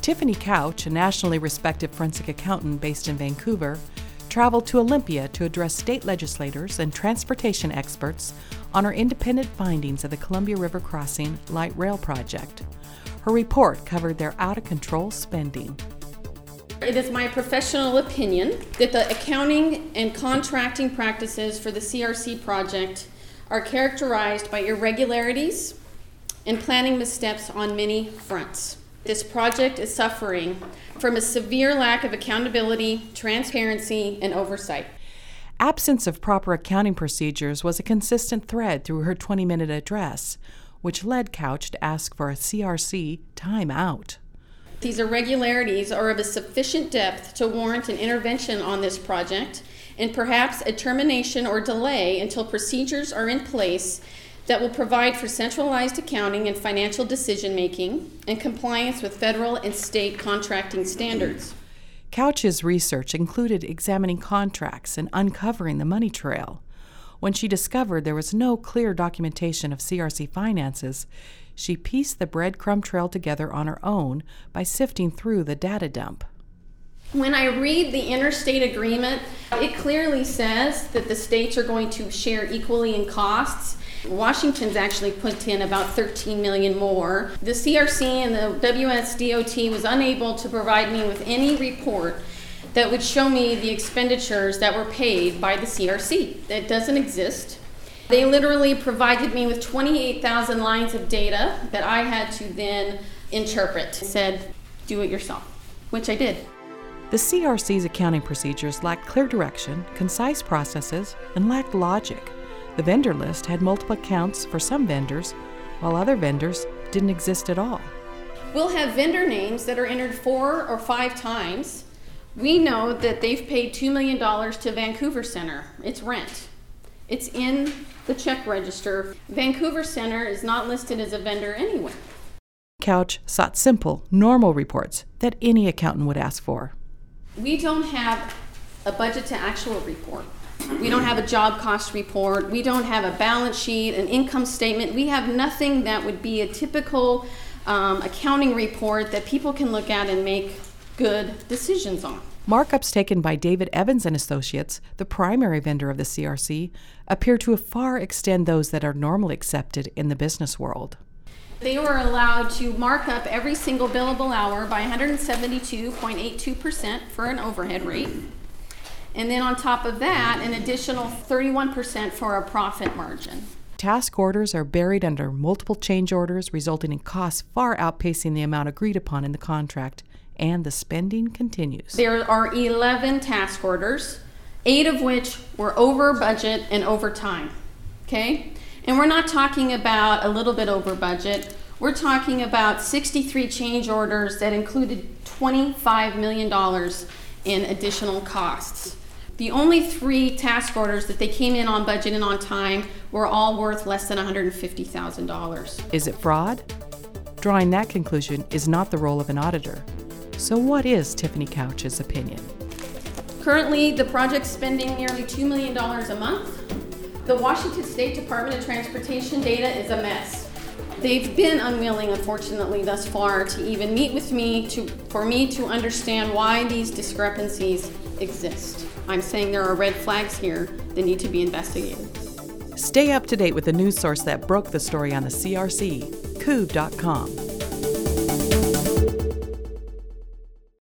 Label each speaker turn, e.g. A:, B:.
A: Tiffany Couch, a nationally respected forensic accountant based in Vancouver, traveled to Olympia to address state legislators and transportation experts on her independent findings of the Columbia River Crossing Light Rail Project. Her report covered their out of control spending.
B: It is my professional opinion that the accounting and contracting practices for the CRC project are characterized by irregularities and planning missteps on many fronts. This project is suffering from a severe lack of accountability, transparency, and oversight.
A: Absence of proper accounting procedures was a consistent thread through her 20 minute address, which led Couch to ask for a CRC timeout.
B: These irregularities are of a sufficient depth to warrant an intervention on this project and perhaps a termination or delay until procedures are in place that will provide for centralized accounting and financial decision making and compliance with federal and state contracting standards.
A: Couch's research included examining contracts and uncovering the money trail. When she discovered there was no clear documentation of CRC finances, she pieced the breadcrumb trail together on her own by sifting through the data dump.
B: When I read the interstate agreement, it clearly says that the states are going to share equally in costs. Washington's actually put in about 13 million more. The CRC and the WSDOT was unable to provide me with any report that would show me the expenditures that were paid by the CRC. That doesn't exist. They literally provided me with 28,000 lines of data that I had to then interpret. Said, do it yourself, which I did.
A: The CRC's accounting procedures lacked clear direction, concise processes, and lacked logic. The vendor list had multiple accounts for some vendors, while other vendors didn't exist at all.
B: We'll have vendor names that are entered four or five times. We know that they've paid $2 million to Vancouver Center. It's rent. It's in the check register. Vancouver Center is not listed as a vendor anywhere.
A: Couch sought simple, normal reports that any accountant would ask for.
B: We don't have a budget to actual report. We don't have a job cost report. We don't have a balance sheet, an income statement. We have nothing that would be a typical um, accounting report that people can look at and make good decisions on.
A: Markups taken by David Evans and Associates, the primary vendor of the CRC, appear to far extend those that are normally accepted in the business world.
B: They were allowed to mark up every single billable hour by 172.82% for an overhead rate. And then on top of that, an additional 31% for a profit margin.
A: Task orders are buried under multiple change orders, resulting in costs far outpacing the amount agreed upon in the contract, and the spending continues.
B: There are 11 task orders, eight of which were over budget and over time. Okay? And we're not talking about a little bit over budget. We're talking about 63 change orders that included $25 million in additional costs. The only three task orders that they came in on budget and on time were all worth less than $150,000.
A: Is it fraud? Drawing that conclusion is not the role of an auditor. So, what is Tiffany Couch's opinion?
B: Currently, the project's spending nearly $2 million a month. The Washington State Department of Transportation data is a mess. They've been unwilling, unfortunately, thus far to even meet with me to, for me to understand why these discrepancies exist. I'm saying there are red flags here that need to be investigated.
A: Stay up to date with the news source that broke the story on the CRC, Cube.com.